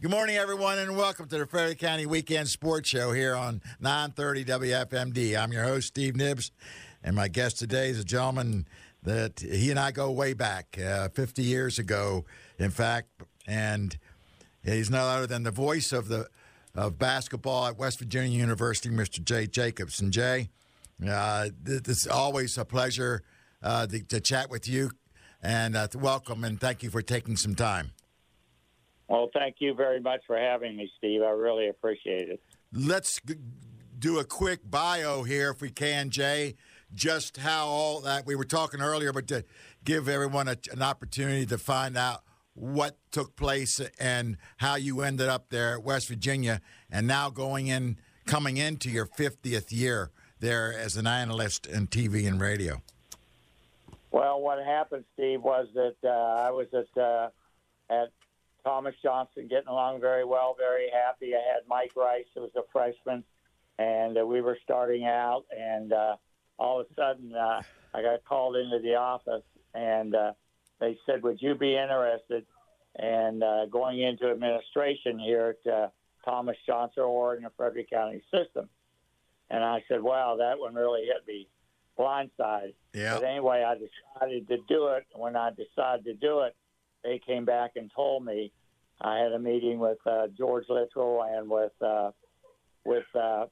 Good morning, everyone, and welcome to the Frederick County Weekend Sports Show here on 930 WFMD. I'm your host, Steve Nibbs, and my guest today is a gentleman that he and I go way back, uh, 50 years ago, in fact, and he's no other than the voice of the of basketball at West Virginia University, Mr. Jay Jacobs. And Jay, uh, it's always a pleasure uh, to, to, chat with you, and uh, welcome, and thank you for taking some time. Well, thank you very much for having me, Steve. I really appreciate it. Let's do a quick bio here, if we can, Jay. Just how all that we were talking earlier, but to give everyone a, an opportunity to find out what took place and how you ended up there at West Virginia, and now going in, coming into your 50th year there as an analyst in TV and radio. Well, what happened, Steve, was that uh, I was at uh, at Thomas Johnson getting along very well, very happy. I had Mike Rice, who was a freshman, and uh, we were starting out. And uh, all of a sudden, uh, I got called into the office, and uh, they said, "Would you be interested in uh, going into administration here at uh, Thomas Johnson or in the Frederick County system?" And I said, "Wow, that one really hit me blindside." Yeah. But anyway, I decided to do it. And when I decided to do it, they came back and told me I had a meeting with uh, George Littrell and with uh, with uh,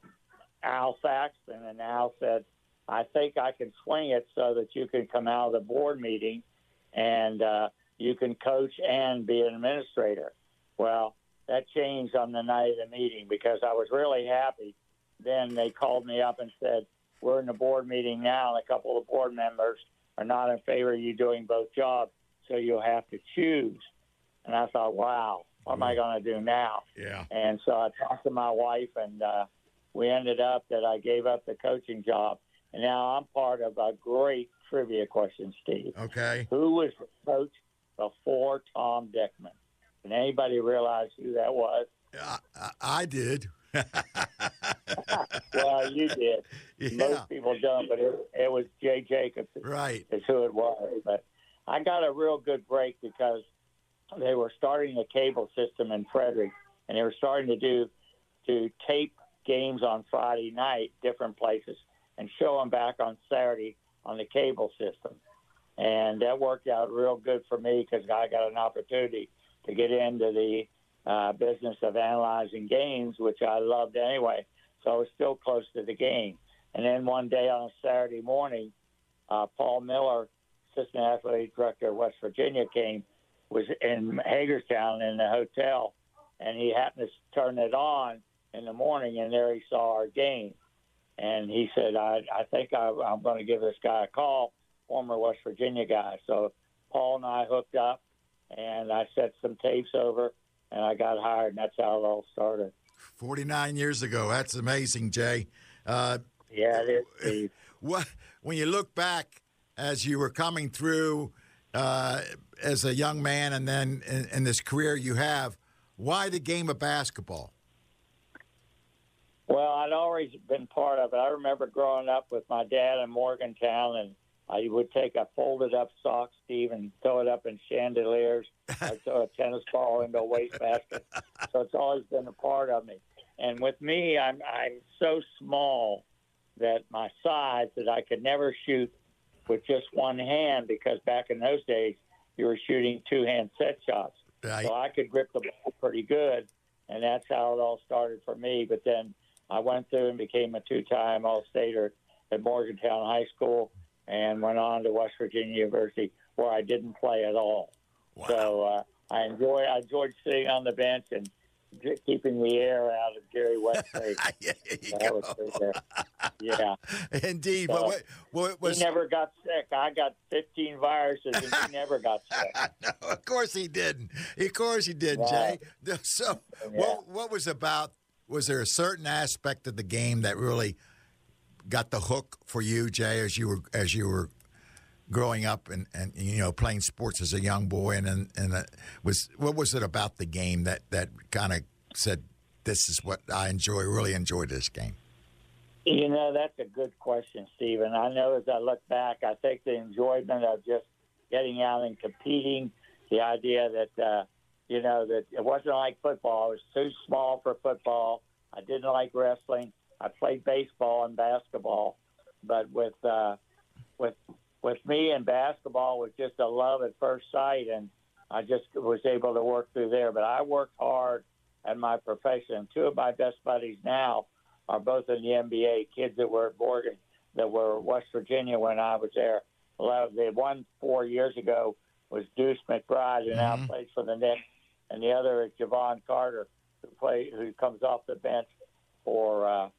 Al Saxton, and Al said, "I think I can swing it so that you can come out of the board meeting and uh, you can coach and be an administrator." Well, that changed on the night of the meeting because I was really happy. Then they called me up and said, "We're in the board meeting now, and a couple of board members are not in favor of you doing both jobs, so you'll have to choose." And I thought, wow, what am I going to do now? Yeah. And so I talked to my wife, and uh, we ended up that I gave up the coaching job. And now I'm part of a great trivia question, Steve. Okay. Who was the coach before Tom Dickman? Can anybody realize who that was? I, I did. well, you did. Yeah. Most people don't, but it, it was Jay Jacobs. Right. Is who it was. But I got a real good break because – they were starting a cable system in Frederick, and they were starting to do to tape games on Friday night, different places, and show them back on Saturday on the cable system. And that worked out real good for me because I got an opportunity to get into the uh, business of analyzing games, which I loved anyway. So I was still close to the game. And then one day on a Saturday morning, uh, Paul Miller, assistant athletic director of West Virginia, came was in Hagerstown in the hotel, and he happened to turn it on in the morning, and there he saw our game. And he said, I, I think I, I'm going to give this guy a call, former West Virginia guy. So Paul and I hooked up, and I set some tapes over, and I got hired, and that's how it all started. 49 years ago. That's amazing, Jay. Uh, yeah, it is. What, when you look back as you were coming through, uh, as a young man and then in, in, this career you have, why the game of basketball? Well, I'd always been part of it. I remember growing up with my dad in Morgantown, and I would take a folded up sock, Steve, and throw it up in chandeliers. I'd throw a tennis ball into a wastebasket. so it's always been a part of me. And with me, I'm I'm so small that my size that I could never shoot with just one hand because back in those days you were shooting two hand set shots. Right. So I could grip the ball pretty good, and that's how it all started for me. But then I went through and became a two time All Stater at Morgantown High School and went on to West Virginia University where I didn't play at all. Wow. So uh, I enjoy I enjoyed sitting on the bench and keeping the air out of Jerry West's yeah, yeah, indeed. So, what, what was... He never got sick. I got 15 viruses, and he never got sick. no, of course he didn't. Of course he did, yeah. Jay. So, yeah. what what was about? Was there a certain aspect of the game that really got the hook for you, Jay, as you were as you were growing up and, and you know playing sports as a young boy and and, and uh, was what was it about the game that that kind of said this is what I enjoy really enjoyed this game you know that's a good question Stephen I know as I look back I think the enjoyment of just getting out and competing the idea that uh, you know, that it wasn't like football. I was too small for football. I didn't like wrestling. I played baseball and basketball, but with uh, with with me and basketball was just a love at first sight, and I just was able to work through there. But I worked hard at my profession. Two of my best buddies now are both in the NBA. Kids that were at Morgan, that were West Virginia when I was there. The one four years ago was Deuce McBride, who mm-hmm. now plays for the Knicks, and the other is Jevon Carter, who play who comes off the bench for uh,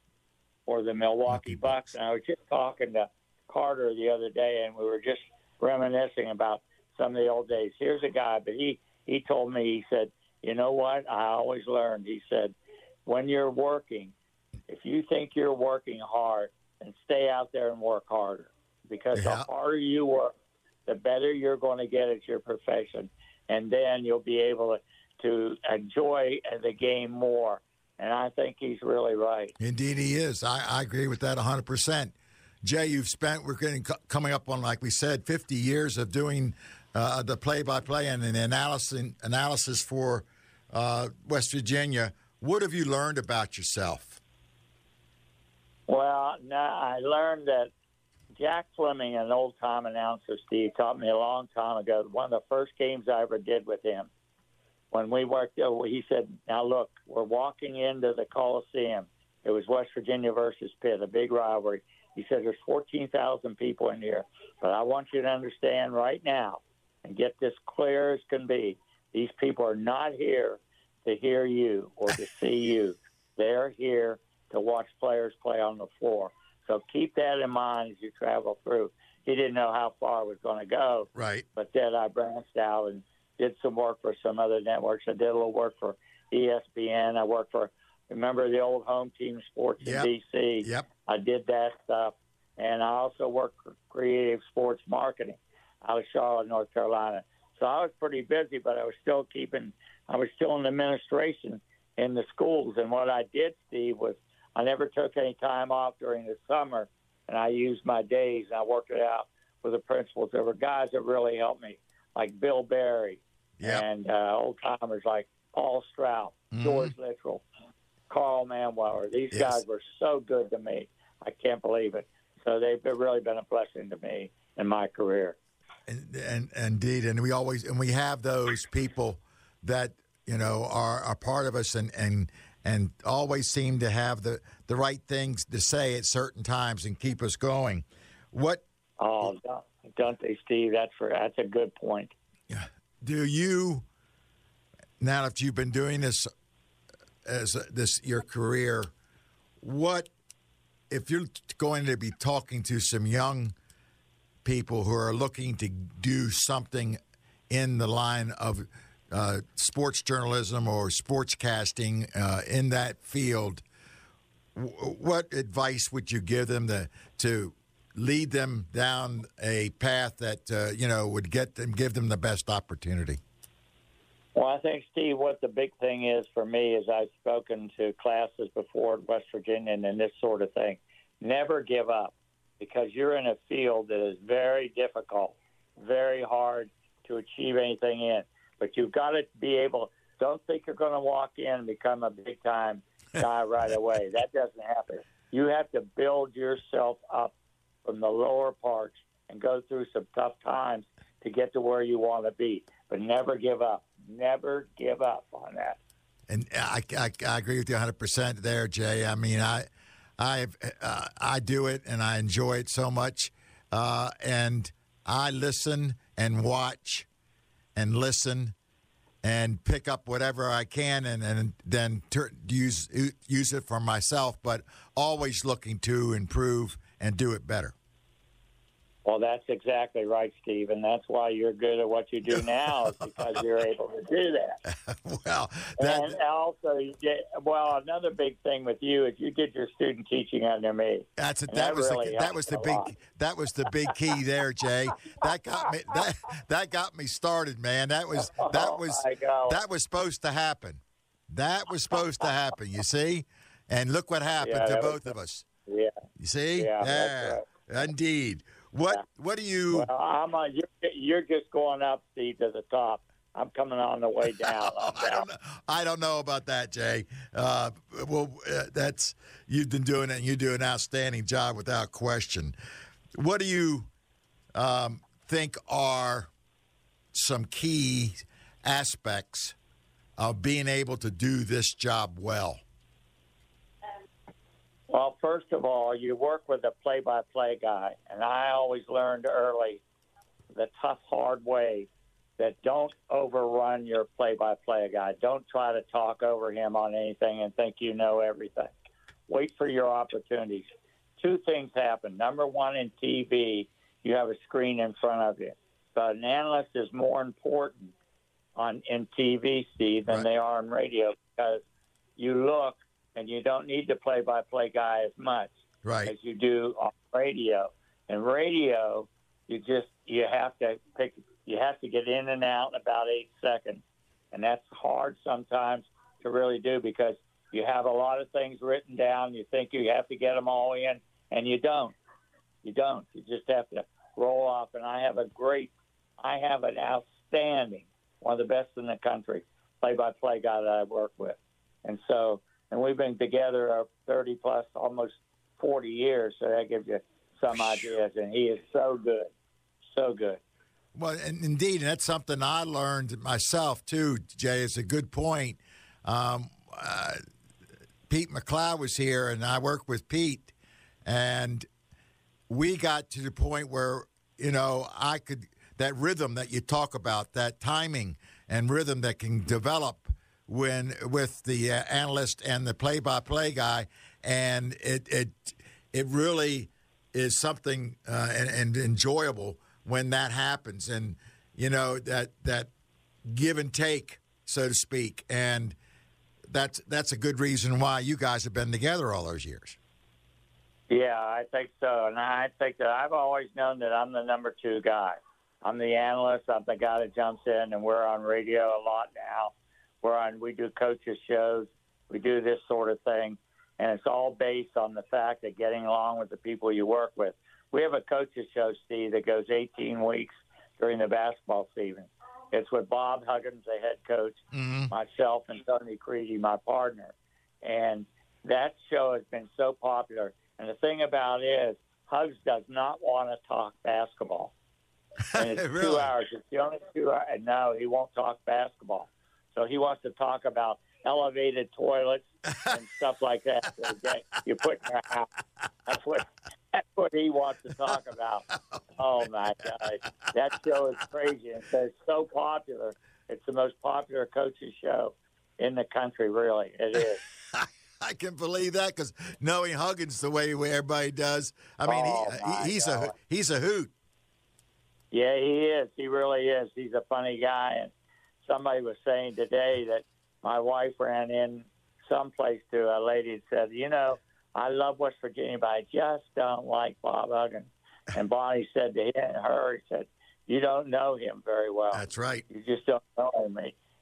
for the Milwaukee Bucks. And I was just talking to Carter the other day, and we were just reminiscing about some of the old days. Here's a guy, but he he told me he said, you know what? I always learned. He said, when you're working, if you think you're working hard, and stay out there and work harder because yeah. the harder you work, the better you're going to get at your profession, and then you'll be able to, to enjoy the game more. And I think he's really right. Indeed, he is. I, I agree with that 100%. Jay, you've spent, we're getting coming up on, like we said, 50 years of doing uh, the play by play and the analysis, analysis for uh, West Virginia. What have you learned about yourself? Well, I learned that Jack Fleming, an old time announcer, Steve, taught me a long time ago. One of the first games I ever did with him, when we worked, he said, "Now look, we're walking into the Coliseum. It was West Virginia versus Pitt, a big rivalry." He said, "There's 14,000 people in here, but I want you to understand right now and get this clear as can be. These people are not here to hear you or to see you. They're here to watch players play on the floor. So keep that in mind as you travel through. He didn't know how far it was going to go. Right. But then I branched out and did some work for some other networks. I did a little work for ESPN. I worked for, remember the old home team sports yep. in D.C.? Yep. I did that stuff. And I also worked for creative sports marketing out of Charlotte, North Carolina. So I was pretty busy, but I was still keeping, I was still in administration in the schools. And what I did, Steve, was I never took any time off during the summer, and I used my days and I worked it out with the principals. There were guys that really helped me, like Bill Barry yep. and uh, old timers like Paul Stroud, mm-hmm. George Littrell, Carl Manweller. These yes. guys were so good to me. I can't believe it. So they've really been a blessing to me in my career. And, and indeed, and we always and we have those people that you know are, are part of us and and and always seem to have the, the right things to say at certain times and keep us going. What? Oh, don't they, Steve? That's for that's a good point. Do you now that you've been doing this uh, as a, this your career? What if you're going to be talking to some young people who are looking to do something in the line of uh, sports journalism or sportscasting uh, in that field, what advice would you give them to to lead them down a path that uh, you know would get them give them the best opportunity? Well, I think Steve, what the big thing is for me is I've spoken to classes before at West Virginia and this sort of thing. Never give up because you're in a field that is very difficult, very hard to achieve anything in but you've got to be able. Don't think you're going to walk in and become a big time guy right away. That doesn't happen. You have to build yourself up from the lower parts and go through some tough times to get to where you want to be. But never give up. Never give up on that. And I, I, I agree with you 100% there, Jay. I mean, I I uh, I do it and I enjoy it so much. Uh, and I listen and watch and listen and pick up whatever I can and, and then ter- use use it for myself, but always looking to improve and do it better. Well, that's exactly right, Steve, and that's why you're good at what you do now, is because you're able to do that. well, that... and also, did, well, another big thing with you is you did your student teaching under me. That's it. That, that, was really the, that was the big lot. that was the big key there, Jay. That got me that that got me started, man. That was oh, that was oh that was supposed to happen. That was supposed to happen. You see, and look what happened yeah, to both was, of us. Yeah. You see? Yeah. yeah right. Indeed. What What do you? Well, I'm a, you're, you're just going up, Steve, to the top. I'm coming on the way down. I don't know. I don't know about that, Jay. Uh, well, uh, that's you've been doing it, and you do an outstanding job without question. What do you um, think are some key aspects of being able to do this job well? Well, first of all, you work with a play-by-play guy, and I always learned early the tough, hard way that don't overrun your play-by-play guy. Don't try to talk over him on anything and think you know everything. Wait for your opportunities. Two things happen. Number one, in TV, you have a screen in front of you. But an analyst is more important on in TV, Steve, than right. they are on radio because you look and you don't need the play-by-play guy as much right. as you do on radio. And radio, you just you have to pick, you have to get in and out in about eight seconds, and that's hard sometimes to really do because you have a lot of things written down. You think you have to get them all in, and you don't. You don't. You just have to roll off. And I have a great, I have an outstanding, one of the best in the country, play-by-play guy that I work with, and so and we've been together 30 plus, almost 40 years. So that gives you some ideas. And he is so good, so good. Well, and indeed, that's something I learned myself too. Jay, it's a good point. Um, uh, Pete McLeod was here, and I worked with Pete, and we got to the point where you know I could that rhythm that you talk about, that timing and rhythm that can develop when with the uh, analyst and the play-by-play guy, and it it it really is something uh, and, and, enjoyable when that happens, and you know that that give and take, so to speak, and that's that's a good reason why you guys have been together all those years. Yeah, I think so, and I think that I've always known that I'm the number two guy. I'm the analyst. I'm the guy that jumps in, and we're on radio a lot now we're on, we do coaches shows, we do this sort of thing, and it's all based on the fact of getting along with the people you work with. We have a coaches show, Steve, that goes 18 weeks during the basketball season. It's with Bob Huggins, the head coach, mm-hmm. myself, and Tony Caridi, my partner. And that show has been so popular. And the thing about it is, Hugs does not want to talk basketball. And it's really? two hours. It's the only two hours. And no, he won't talk basketball. So he wants to talk about elevated toilets and stuff like that. you put in your house. That's what that's what he wants to talk about. Oh my God, that show is crazy. And it's so popular. It's the most popular coaches show in the country. Really, it is. I can believe that because knowing Huggins the way everybody does, I mean, oh, he, he's God. a he's a hoot. Yeah, he is. He really is. He's a funny guy, and somebody was saying today that my wife ran in someplace to a lady and said, you know, I love West Virginia, but I just don't like Bob Huggins. And Bonnie said to him, her, he said, you don't know him very well. That's right. You just don't know him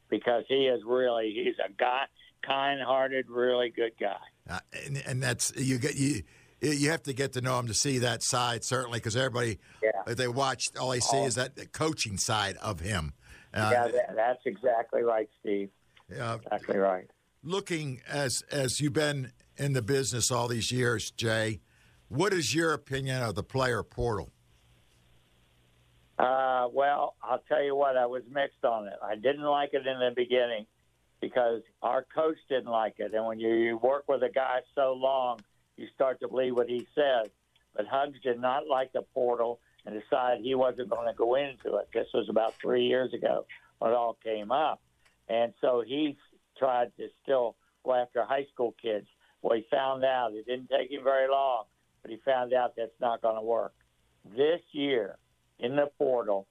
because he is really, he's a guy, kind-hearted, really good guy. Uh, and, and that's, you get, you, you have to get to know him to see that side, certainly, because everybody, yeah. if they watch, all they see oh. is that coaching side of him. Uh, yeah, that, that's exactly right, Steve. Yeah, exactly right. Looking as as you've been in the business all these years, Jay, what is your opinion of the player portal? Uh, well, I'll tell you what, I was mixed on it. I didn't like it in the beginning because our coach didn't like it. And when you, you work with a guy so long, you start to believe what he says. But Hugs did not like the portal and decided he wasn't going to go into it. This was about three years ago when it all came up. And so he tried to still go after high school kids. Well, he found out it didn't take him very long, but he found out that's not going to work. This year in the portal,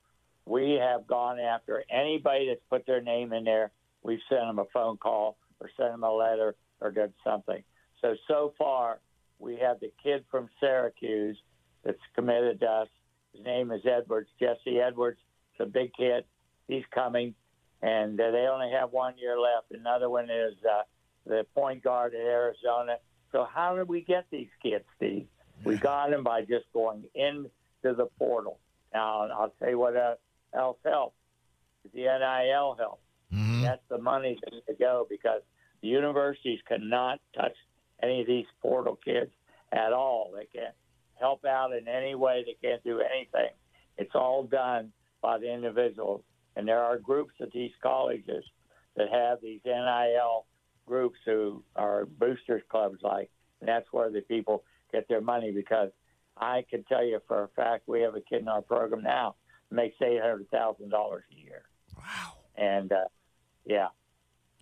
we have gone after anybody that's put their name in there. We've sent them a phone call or sent them a letter or done something. So, so far, we have the kid from Syracuse that's committed to us his name is Edwards, Jesse Edwards. A big kid. He's coming, and uh, they only have one year left. Another one is uh, the point guard at Arizona. So how did we get these kids, Steve? We got them by just going into the portal. Now I'll tell you what else helped. the NIL help. Mhm. That's the money that to go because the universities cannot touch any of these portal kids at all. They can't help out in any way. They can't do anything. It's all done by the individuals. And there are groups at these colleges that have these NIL groups who are boosters clubs like, and that's where the people get their money because I can tell you for a fact we have a kid in our program now who makes eight hundred thousand dollars a year. Wow. And uh, yeah.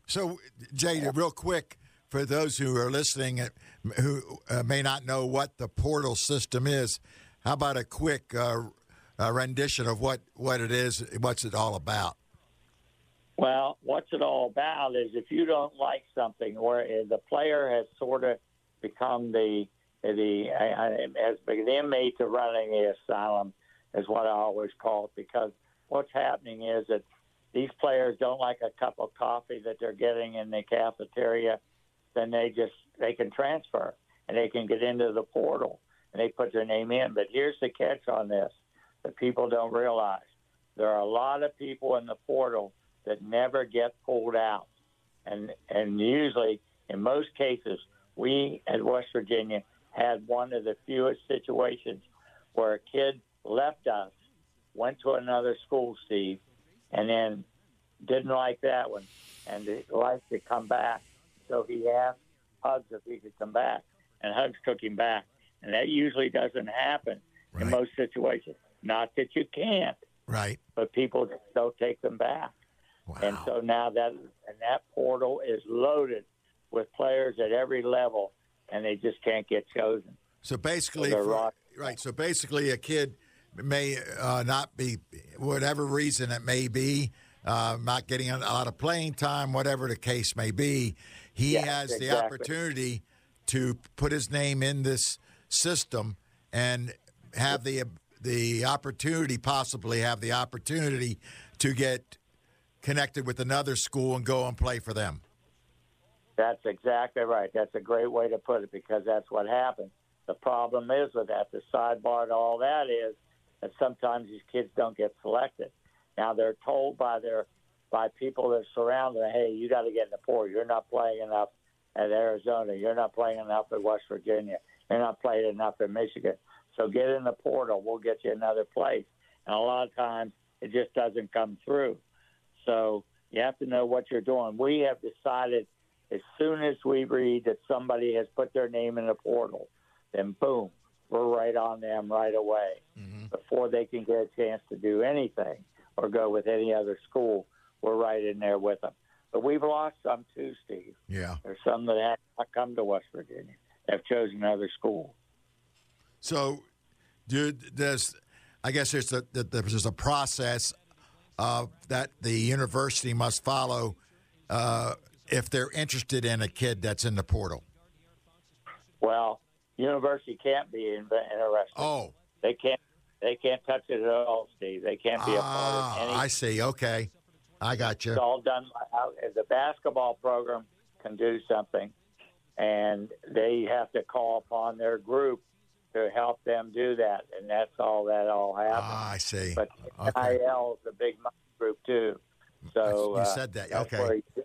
So, Jay, real quick, for those who are listening uh, who uh, may not know what the portal system is, how about a quick uh, rendition of what, what it is, what's it all about? Well, what's it all about is if you don't like something, where uh, the player has sort of become the the has been the inmate to running the asylum, is what I always call it. Because what's happening is that these players don't like a cup of coffee that they're getting in the cafeteria, then they just they can transfer and they can get into the portal and they put their name in. But here's the catch on this that people don't realize: there are a lot of people in the portal that never get pulled out. And and usually, in most cases, we at West Virginia had one of the fewest situations where a kid left us, went to another school, Steve, and then didn't like that one, and liked to come back. So he asked Hugs if he could come back, and Hugs took him back. And that usually doesn't happen in most situations. Not that you can't, Right. but people just don't take them back. Wow. And so now that and that portal is loaded with players at every level, and they just can't get chosen. So basically, They're for- right. So basically, a kid may uh, not be, whatever reason it may be, uh, not getting a lot of playing time, whatever the case may be. He has the exactly. opportunity to put his name in this system and have the the opportunity, possibly have the opportunity to get connected with another school and go and play for them. That's exactly right. That's a great way to put it because that's what happens. The problem is with that, the sidebar to all that is that sometimes these kids don't get selected. Now they're told by their by people that surround them, hey, you got to get in the portal. You're not playing enough at Arizona. You're not playing enough at West Virginia. You're not playing enough at Michigan. So get in the portal. We'll get you another place. And a lot of times it just doesn't come through. So you have to know what you're doing. We have decided as soon as we read that somebody has put their name in the portal, then boom, we're right on them right away mm-hmm. before they can get a chance to do anything or go with any other school. We're right in there with them. But we've lost some too, Steve. Yeah. There's some that have not come to West Virginia, have chosen another school. So, dude, there's, I guess there's a there's a process uh, that the university must follow uh, if they're interested in a kid that's in the portal. Well, university can't be interested. Oh, They can't. They can't touch it at all, Steve. They can't be a part ah, of any I see. Okay, I got you. It's all done by the basketball program can do something, and they have to call upon their group to help them do that, and that's all that all happens. Ah, I see. but Okay. NIL is a big money group too. So You uh, said that. that's Okay. you-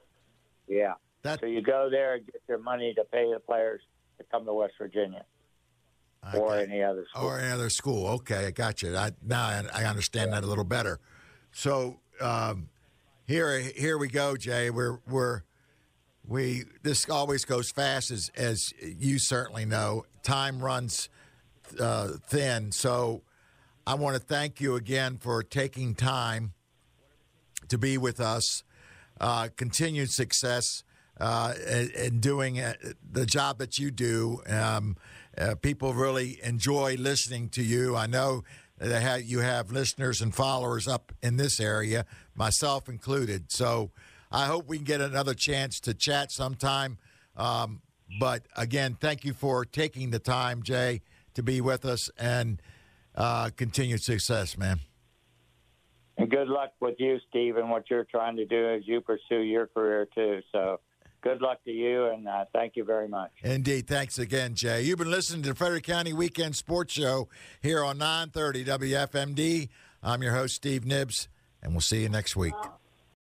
yeah. That So you go there and get your money to pay the players to come to West Virginia or any other school. or another school. Okay, I got you. I, now I, I understand that a little better. So um, here, here we go, Jay. We're we're we. This always goes fast, as as you certainly know. Time runs uh, thin, so I want to thank you again for taking time to be with us. Uh, continued success uh, in, in doing uh, the job that you do. Um, uh, people really enjoy listening to you. I know that ha- you have listeners and followers up in this area, myself included. So I hope we can get another chance to chat sometime. Um, but again, thank you for taking the time, Jay, to be with us and uh, continued success, man. And good luck with you, Steve, and what you're trying to do as you pursue your career too. So good luck to you, and uh, thank you very much. Indeed. Thanks again, Jay. You've been listening to the Frederick County Weekend Sports Show here on 930 WFMD. I'm your host, Steve Nibbs. and we'll see you next week.